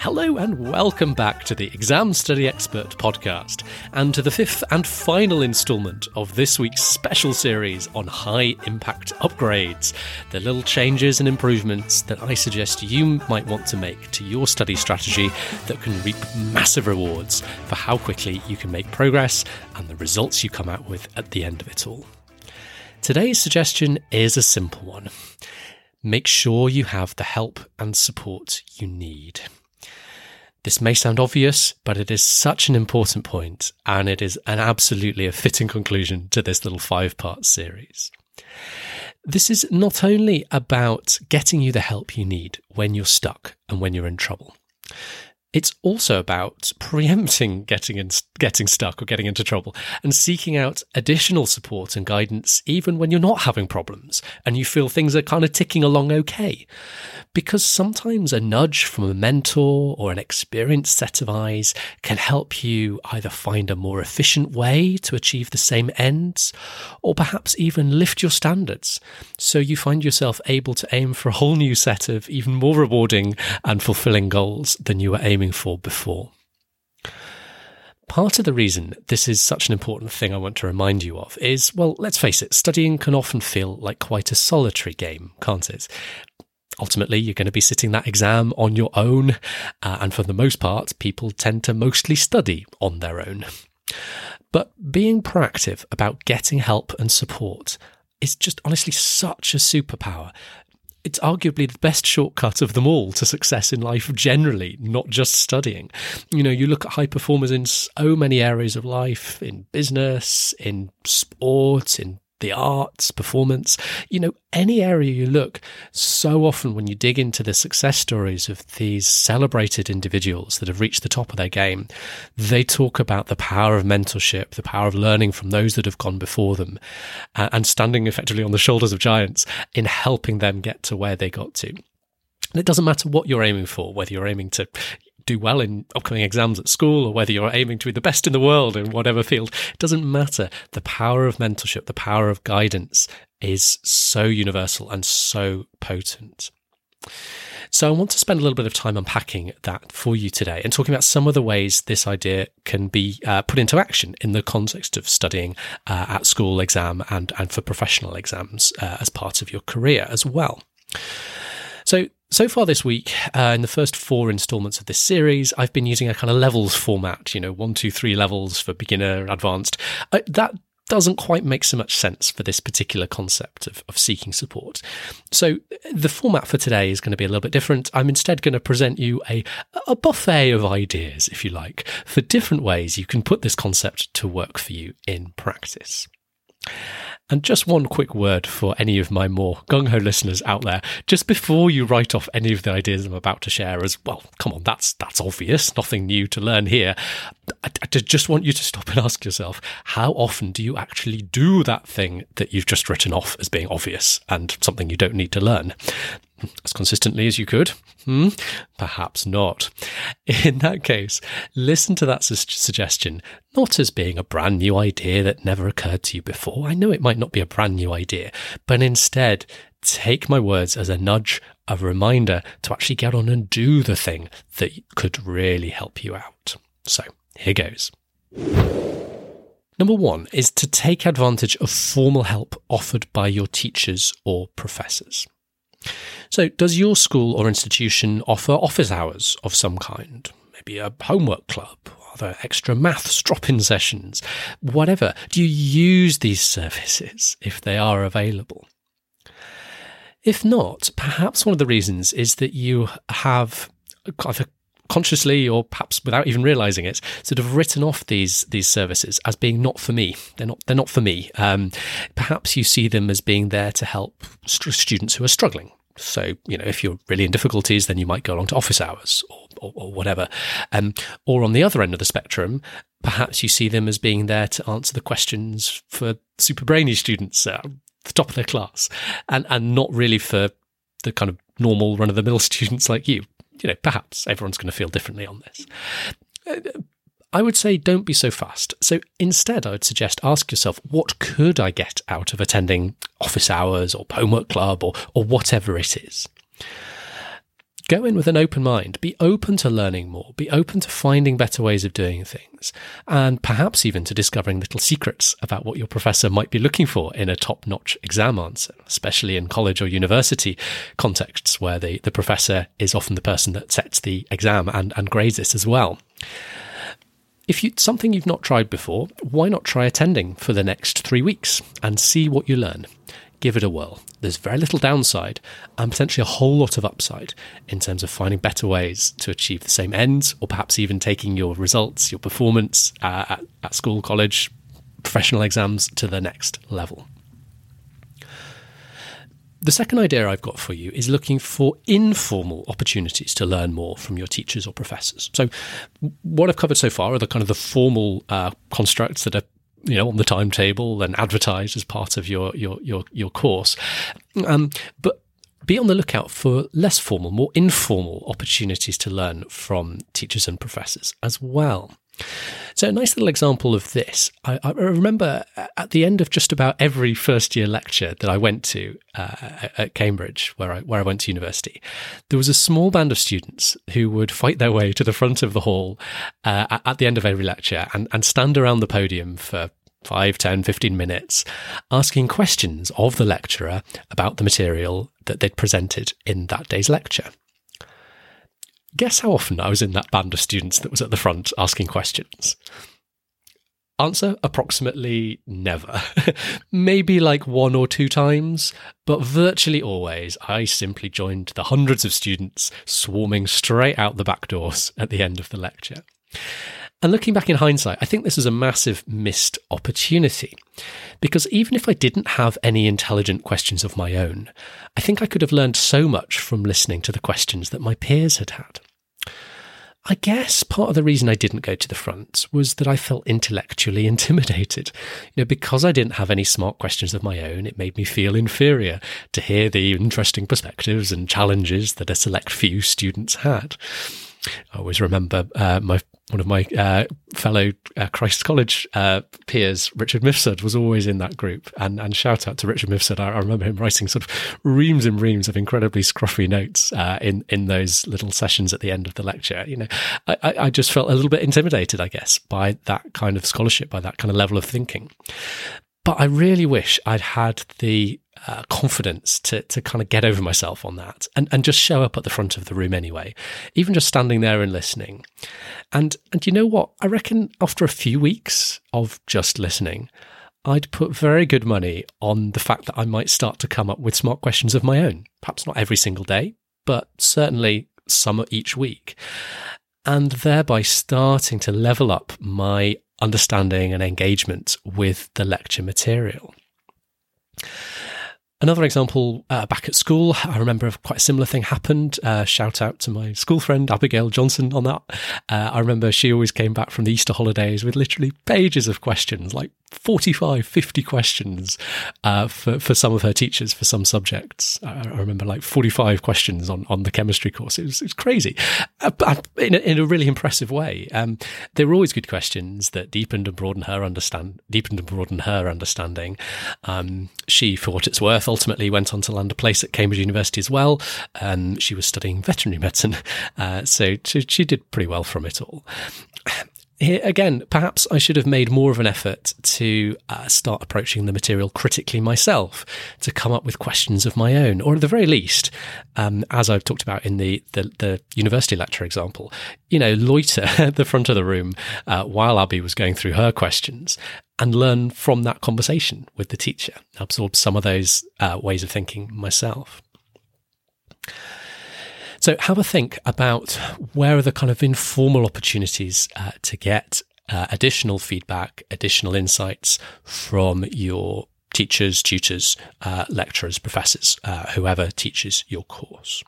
Hello and welcome back to the Exam Study Expert podcast and to the fifth and final instalment of this week's special series on high impact upgrades, the little changes and improvements that I suggest you might want to make to your study strategy that can reap massive rewards for how quickly you can make progress and the results you come out with at the end of it all. Today's suggestion is a simple one. Make sure you have the help and support you need. This may sound obvious, but it is such an important point, and it is an absolutely a fitting conclusion to this little five part series. This is not only about getting you the help you need when you're stuck and when you're in trouble. It's also about preempting getting in, getting stuck or getting into trouble and seeking out additional support and guidance even when you're not having problems and you feel things are kind of ticking along okay. Because sometimes a nudge from a mentor or an experienced set of eyes can help you either find a more efficient way to achieve the same ends or perhaps even lift your standards so you find yourself able to aim for a whole new set of even more rewarding and fulfilling goals than you were aiming aiming for before. Part of the reason this is such an important thing I want to remind you of is, well, let's face it, studying can often feel like quite a solitary game, can't it? Ultimately, you're going to be sitting that exam on your own, uh, and for the most part, people tend to mostly study on their own. But being proactive about getting help and support is just honestly such a superpower it's arguably the best shortcut of them all to success in life generally, not just studying. You know, you look at high performers in so many areas of life, in business, in sport, in the arts, performance, you know, any area you look, so often when you dig into the success stories of these celebrated individuals that have reached the top of their game, they talk about the power of mentorship, the power of learning from those that have gone before them, uh, and standing effectively on the shoulders of giants in helping them get to where they got to. And it doesn't matter what you're aiming for, whether you're aiming to do well in upcoming exams at school or whether you're aiming to be the best in the world in whatever field. It doesn't matter. The power of mentorship, the power of guidance is so universal and so potent. So, I want to spend a little bit of time unpacking that for you today and talking about some of the ways this idea can be uh, put into action in the context of studying uh, at school exam and, and for professional exams uh, as part of your career as well. So, so far this week, uh, in the first four installments of this series, I've been using a kind of levels format, you know, one, two, three levels for beginner, advanced. Uh, that doesn't quite make so much sense for this particular concept of, of seeking support. So the format for today is going to be a little bit different. I'm instead going to present you a, a buffet of ideas, if you like, for different ways you can put this concept to work for you in practice. And just one quick word for any of my more gung ho listeners out there. Just before you write off any of the ideas I'm about to share as well, come on, that's that's obvious, nothing new to learn here. I, I just want you to stop and ask yourself, how often do you actually do that thing that you've just written off as being obvious and something you don't need to learn? As consistently as you could? Hmm? Perhaps not. In that case, listen to that su- suggestion not as being a brand new idea that never occurred to you before. I know it might not be a brand new idea, but instead, take my words as a nudge, a reminder to actually get on and do the thing that could really help you out. So, here goes. Number one is to take advantage of formal help offered by your teachers or professors. So, does your school or institution offer office hours of some kind? Maybe a homework club? Are there extra maths drop in sessions? Whatever. Do you use these services if they are available? If not, perhaps one of the reasons is that you have either consciously or perhaps without even realizing it, sort of written off these these services as being not for me. They're not they're not for me. Um, perhaps you see them as being there to help st- students who are struggling. So, you know, if you're really in difficulties, then you might go along to office hours or or, or whatever. Um, or on the other end of the spectrum, perhaps you see them as being there to answer the questions for super brainy students at the top of their class and, and not really for the kind of normal run of the mill students like you. You know, perhaps everyone's going to feel differently on this. Uh, I would say don't be so fast. So instead, I would suggest ask yourself, what could I get out of attending office hours or homework club or, or whatever it is? Go in with an open mind. Be open to learning more. Be open to finding better ways of doing things. And perhaps even to discovering little secrets about what your professor might be looking for in a top notch exam answer, especially in college or university contexts where the, the professor is often the person that sets the exam and, and grades it as well. If you something you've not tried before, why not try attending for the next three weeks and see what you learn? Give it a whirl. There's very little downside and potentially a whole lot of upside in terms of finding better ways to achieve the same ends, or perhaps even taking your results, your performance uh, at, at school, college, professional exams to the next level. The second idea I've got for you is looking for informal opportunities to learn more from your teachers or professors. So, what I've covered so far are the kind of the formal uh, constructs that are you know on the timetable and advertised as part of your your your your course, um, but be on the lookout for less formal, more informal opportunities to learn from teachers and professors as well. So, a nice little example of this. I, I, remember at the end of just about every first year lecture that I went to uh, at Cambridge, where I, where I went to university, there was a small band of students who would fight their way to the front of the hall uh, at, the end of every lecture and, and stand around the podium for 5, 10, 15 minutes, asking questions of the lecturer about the material that they'd presented in that day's lecture. Guess how often I was in that band of students that was at the front asking questions? Answer approximately never. Maybe like one or two times, but virtually always I simply joined the hundreds of students swarming straight out the back doors at the end of the lecture. And looking back in hindsight, I think this was a massive missed opportunity. Because even if I didn't have any intelligent questions of my own, I think I could have learned so much from listening to the questions that my peers had had. I guess part of the reason I didn't go to the front was that I felt intellectually intimidated. You know, because I didn't have any smart questions of my own, it made me feel inferior to hear the interesting perspectives and challenges that a select few students had. I always remember uh, my one of my uh, fellow uh, Christ College uh, peers, Richard Mifsud, was always in that group. And, and shout out to Richard Mifsud. I, I, remember him writing sort of reams and reams of incredibly scruffy notes uh, in in those little sessions at the end of the lecture. You know, I, I just felt a little bit intimidated, I guess, by that kind of scholarship, by that kind of level of thinking. But I really wish I'd had the uh, confidence to to kind of get over myself on that and, and just show up at the front of the room anyway, even just standing there and listening. And and you know what? I reckon after a few weeks of just listening, I'd put very good money on the fact that I might start to come up with smart questions of my own. Perhaps not every single day, but certainly some each week. And thereby starting to level up my understanding and engagement with the lecture material. Another example uh, back at school, I remember quite a similar thing happened. Uh, shout out to my school friend Abigail Johnson on that. Uh, I remember she always came back from the Easter holidays with literally pages of questions, like 45, 50 questions uh, for, for some of her teachers for some subjects. I, I remember like 45 questions on, on the chemistry course. It was, it was crazy, uh, in, a, in a really impressive way. Um, they were always good questions that deepened and broadened her understand, deepened and broadened her understanding. Um, she, for what it's worth, ultimately went on to land a place at Cambridge University as well. Um, she was studying veterinary medicine, uh, so she, she did pretty well from it all here again, perhaps I should have made more of an effort to uh, start approaching the material critically myself, to come up with questions of my own, or at the very least, um, as I've talked about in the, the, the university lecture example, you know, loiter at the front of the room uh, while Abby was going through her questions and learn from that conversation with the teacher, absorb some of those uh, ways of thinking myself. So have a think about where are the kind of informal opportunities uh, to get uh, additional feedback, additional insights from your teachers, tutors, uh, lecturers, professors, uh, whoever teaches your course.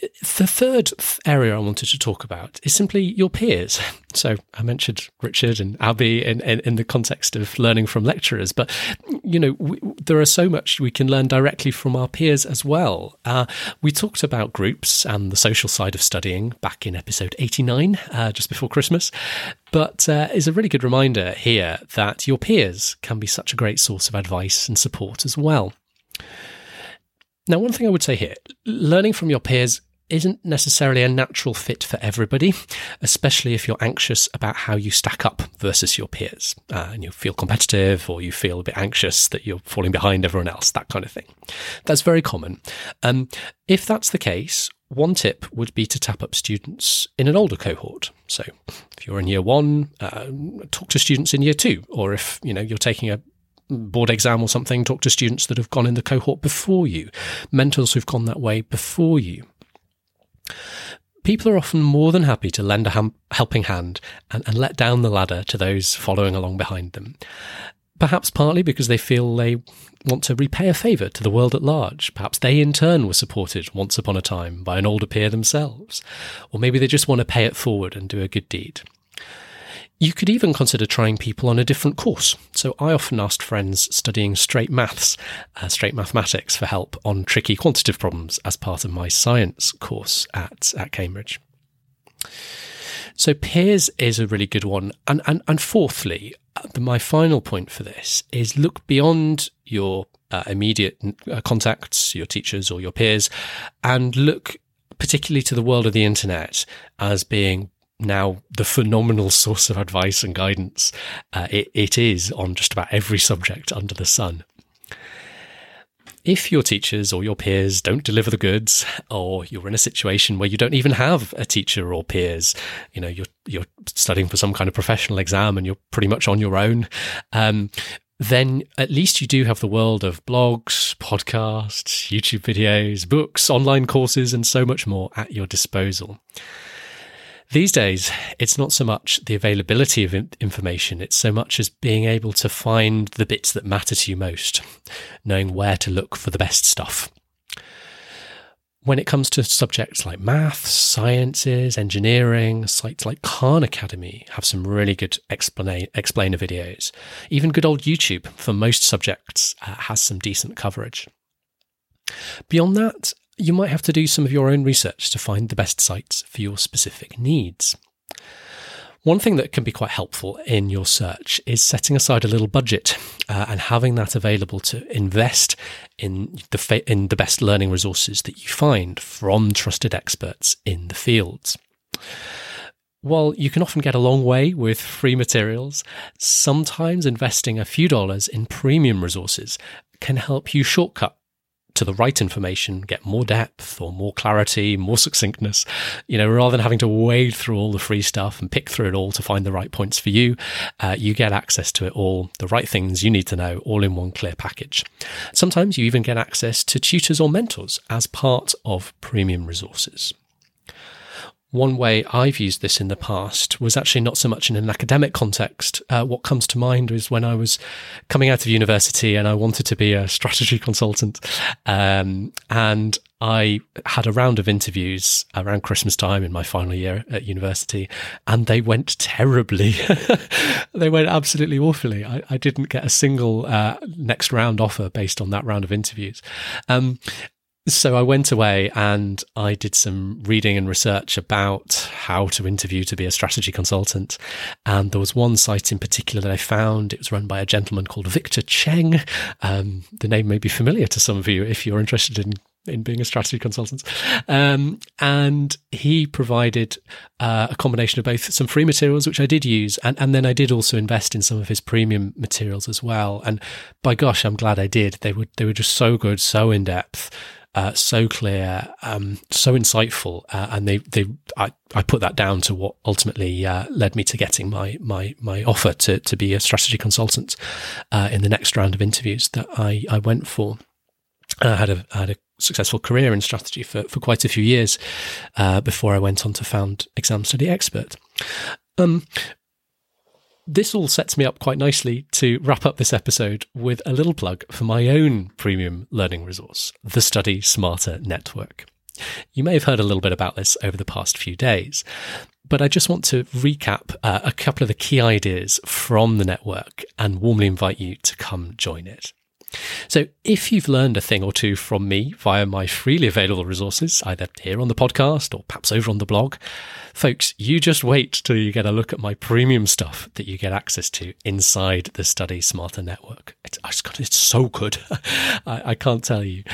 The third area I wanted to talk about is simply your peers. So I mentioned Richard and Abby in, in, in the context of learning from lecturers, but you know we, there are so much we can learn directly from our peers as well. Uh, we talked about groups and the social side of studying back in episode 89, uh, just before Christmas, but uh, is a really good reminder here that your peers can be such a great source of advice and support as well. Now, one thing I would say here learning from your peers isn't necessarily a natural fit for everybody, especially if you're anxious about how you stack up versus your peers uh, and you feel competitive or you feel a bit anxious that you're falling behind everyone else, that kind of thing. That's very common. Um, if that's the case, one tip would be to tap up students in an older cohort. So if you're in year one, uh, talk to students in year two, or if you know you're taking a board exam or something, talk to students that have gone in the cohort before you, mentors who've gone that way before you. People are often more than happy to lend a ham- helping hand and, and let down the ladder to those following along behind them. Perhaps partly because they feel they want to repay a favour to the world at large. Perhaps they in turn were supported once upon a time by an older peer themselves. Or maybe they just want to pay it forward and do a good deed. You could even consider trying people on a different course. So I often asked friends studying straight maths, uh, straight mathematics for help on tricky quantitative problems as part of my science course at, at Cambridge. So peers is a really good one. And, and, and fourthly, uh, my final point for this is look beyond your uh, immediate uh, contacts, your teachers or your peers, and look particularly to the world of the internet as being now the phenomenal source of advice and guidance uh, it, it is on just about every subject under the sun. If your teachers or your peers don't deliver the goods, or you're in a situation where you don't even have a teacher or peers, you know you're you're studying for some kind of professional exam and you're pretty much on your own, um, then at least you do have the world of blogs, podcasts, YouTube videos, books, online courses, and so much more at your disposal. These days, it's not so much the availability of information, it's so much as being able to find the bits that matter to you most, knowing where to look for the best stuff. When it comes to subjects like maths, sciences, engineering, sites like Khan Academy have some really good explain- explainer videos. Even good old YouTube for most subjects uh, has some decent coverage. Beyond that, you might have to do some of your own research to find the best sites for your specific needs. One thing that can be quite helpful in your search is setting aside a little budget uh, and having that available to invest in the fa- in the best learning resources that you find from trusted experts in the fields. While you can often get a long way with free materials, sometimes investing a few dollars in premium resources can help you shortcut to the right information, get more depth or more clarity, more succinctness, you know, rather than having to wade through all the free stuff and pick through it all to find the right points for you, uh, you get access to it all, the right things you need to know, all in one clear package. Sometimes you even get access to tutors or mentors as part of premium resources. One way I've used this in the past was actually not so much in an academic context. Uh, what comes to mind was when I was coming out of university and I wanted to be a strategy consultant. Um, and I had a round of interviews around Christmas time in my final year at university, and they went terribly. they went absolutely awfully. I, I didn't get a single uh, next round offer based on that round of interviews. Um, so I went away and I did some reading and research about how to interview to be a strategy consultant. And there was one site in particular that I found. It was run by a gentleman called Victor Cheng. Um, the name may be familiar to some of you if you're interested in in being a strategy consultant. Um, and he provided uh, a combination of both some free materials, which I did use, and, and then I did also invest in some of his premium materials as well. And by gosh, I'm glad I did. They were they were just so good, so in depth uh, so clear, um, so insightful, uh, and they they I, I put that down to what ultimately uh, led me to getting my my my offer to to be a strategy consultant uh, in the next round of interviews that I I went for. I had a I had a successful career in strategy for for quite a few years uh, before I went on to found Exam Study Expert. Um, this all sets me up quite nicely to wrap up this episode with a little plug for my own premium learning resource, the Study Smarter Network. You may have heard a little bit about this over the past few days, but I just want to recap uh, a couple of the key ideas from the network and warmly invite you to come join it. So, if you've learned a thing or two from me via my freely available resources, either here on the podcast or perhaps over on the blog, folks, you just wait till you get a look at my premium stuff that you get access to inside the Study Smarter network. It's, oh, it's so good. I, I can't tell you.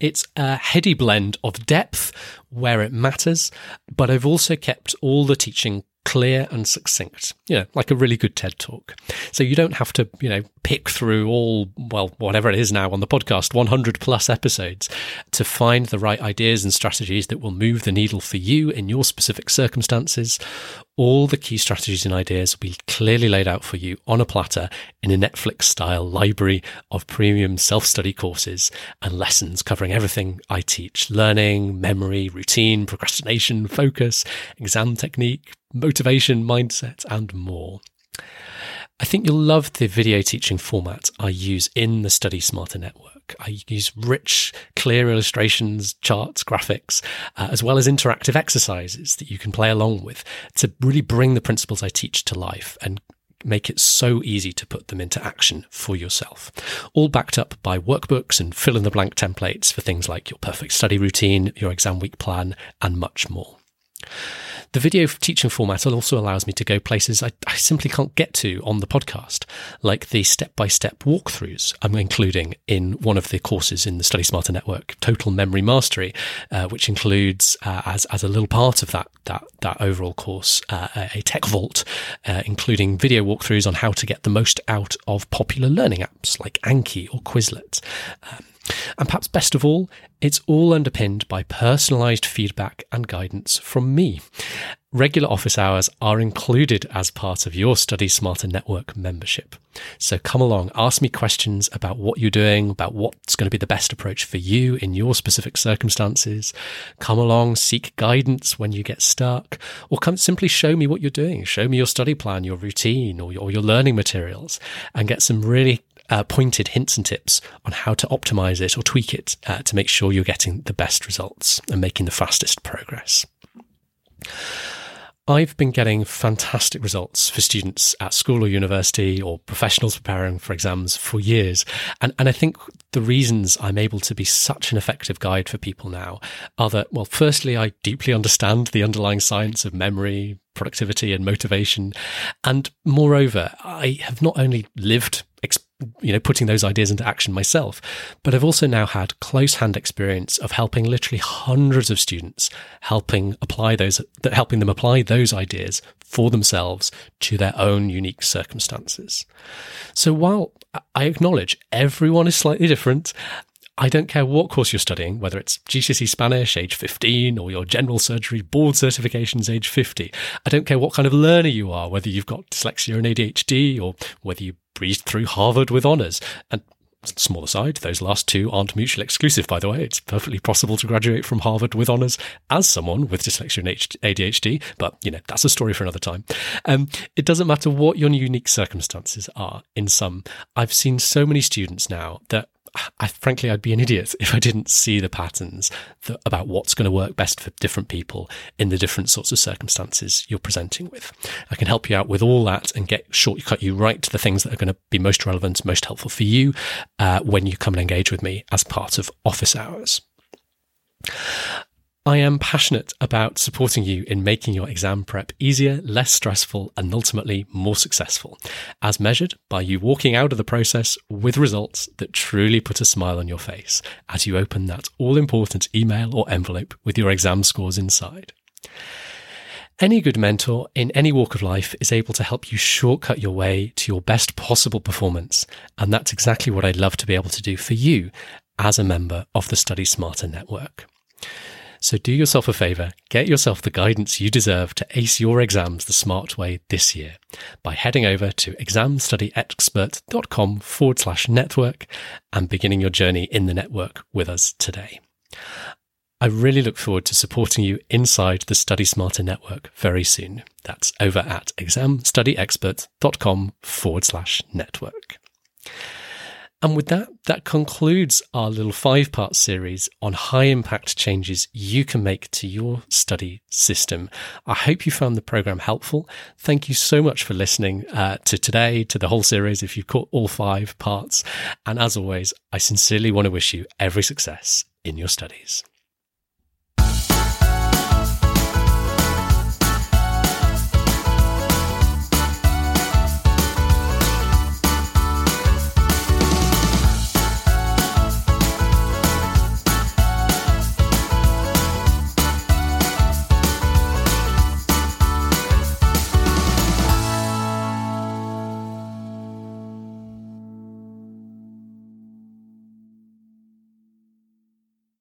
It's a heady blend of depth where it matters, but I've also kept all the teaching clear and succinct, you know, like a really good TED talk. So you don't have to, you know, pick through all, well, whatever it is now on the podcast, 100 plus episodes to find the right ideas and strategies that will move the needle for you in your specific circumstances. All the key strategies and ideas will be clearly laid out for you on a platter in a Netflix style library of premium self study courses and lessons covering everything I teach learning, memory, routine, procrastination, focus, exam technique, motivation, mindset, and more. I think you'll love the video teaching format I use in the Study Smarter Network. I use rich, clear illustrations, charts, graphics, uh, as well as interactive exercises that you can play along with to really bring the principles I teach to life and make it so easy to put them into action for yourself. All backed up by workbooks and fill in the blank templates for things like your perfect study routine, your exam week plan, and much more. The video teaching format also allows me to go places I, I simply can't get to on the podcast, like the step by step walkthroughs I'm including in one of the courses in the Study Smarter Network, Total Memory Mastery, uh, which includes uh, as as a little part of that that that overall course uh, a tech vault, uh, including video walkthroughs on how to get the most out of popular learning apps like Anki or Quizlet. Um, and perhaps best of all, it's all underpinned by personalised feedback and guidance from me. Regular office hours are included as part of your Study Smarter Network membership. So come along, ask me questions about what you're doing, about what's going to be the best approach for you in your specific circumstances. Come along, seek guidance when you get stuck, or come simply show me what you're doing. Show me your study plan, your routine, or your, or your learning materials, and get some really uh, pointed hints and tips on how to optimize it or tweak it uh, to make sure you're getting the best results and making the fastest progress. I've been getting fantastic results for students at school or university or professionals preparing for exams for years. And, and I think the reasons I'm able to be such an effective guide for people now are that, well, firstly, I deeply understand the underlying science of memory, productivity, and motivation. And moreover, I have not only lived you know, putting those ideas into action myself. But I've also now had close hand experience of helping literally hundreds of students, helping apply those, that helping them apply those ideas for themselves to their own unique circumstances. So while I acknowledge everyone is slightly different, I don't care what course you're studying, whether it's GCSE Spanish age 15 or your general surgery board certifications age 50. I don't care what kind of learner you are, whether you've got dyslexia and ADHD or whether you breezed through Harvard with honours. And small aside, those last two aren't mutually exclusive, by the way. It's perfectly possible to graduate from Harvard with honours as someone with dyslexia and ADHD, but, you know, that's a story for another time. Um, it doesn't matter what your unique circumstances are in sum. I've seen so many students now that I, frankly, I'd be an idiot if I didn't see the patterns that, about what's going to work best for different people in the different sorts of circumstances you're presenting with. I can help you out with all that and get shortcut you right to the things that are going to be most relevant, most helpful for you uh, when you come and engage with me as part of office hours. I am passionate about supporting you in making your exam prep easier, less stressful, and ultimately more successful, as measured by you walking out of the process with results that truly put a smile on your face as you open that all important email or envelope with your exam scores inside. Any good mentor in any walk of life is able to help you shortcut your way to your best possible performance. And that's exactly what I'd love to be able to do for you as a member of the Study Smarter Network. So do yourself a favor, get yourself the guidance you deserve to ace your exams the smart way this year by heading over to examstudyexpert.com forward slash network and beginning your journey in the network with us today. I really look forward to supporting you inside the Study Smarter network very soon. That's over at examstudyexpert.com forward slash network. And with that, that concludes our little five part series on high impact changes you can make to your study system. I hope you found the program helpful. Thank you so much for listening uh, to today, to the whole series, if you've caught all five parts. And as always, I sincerely want to wish you every success in your studies.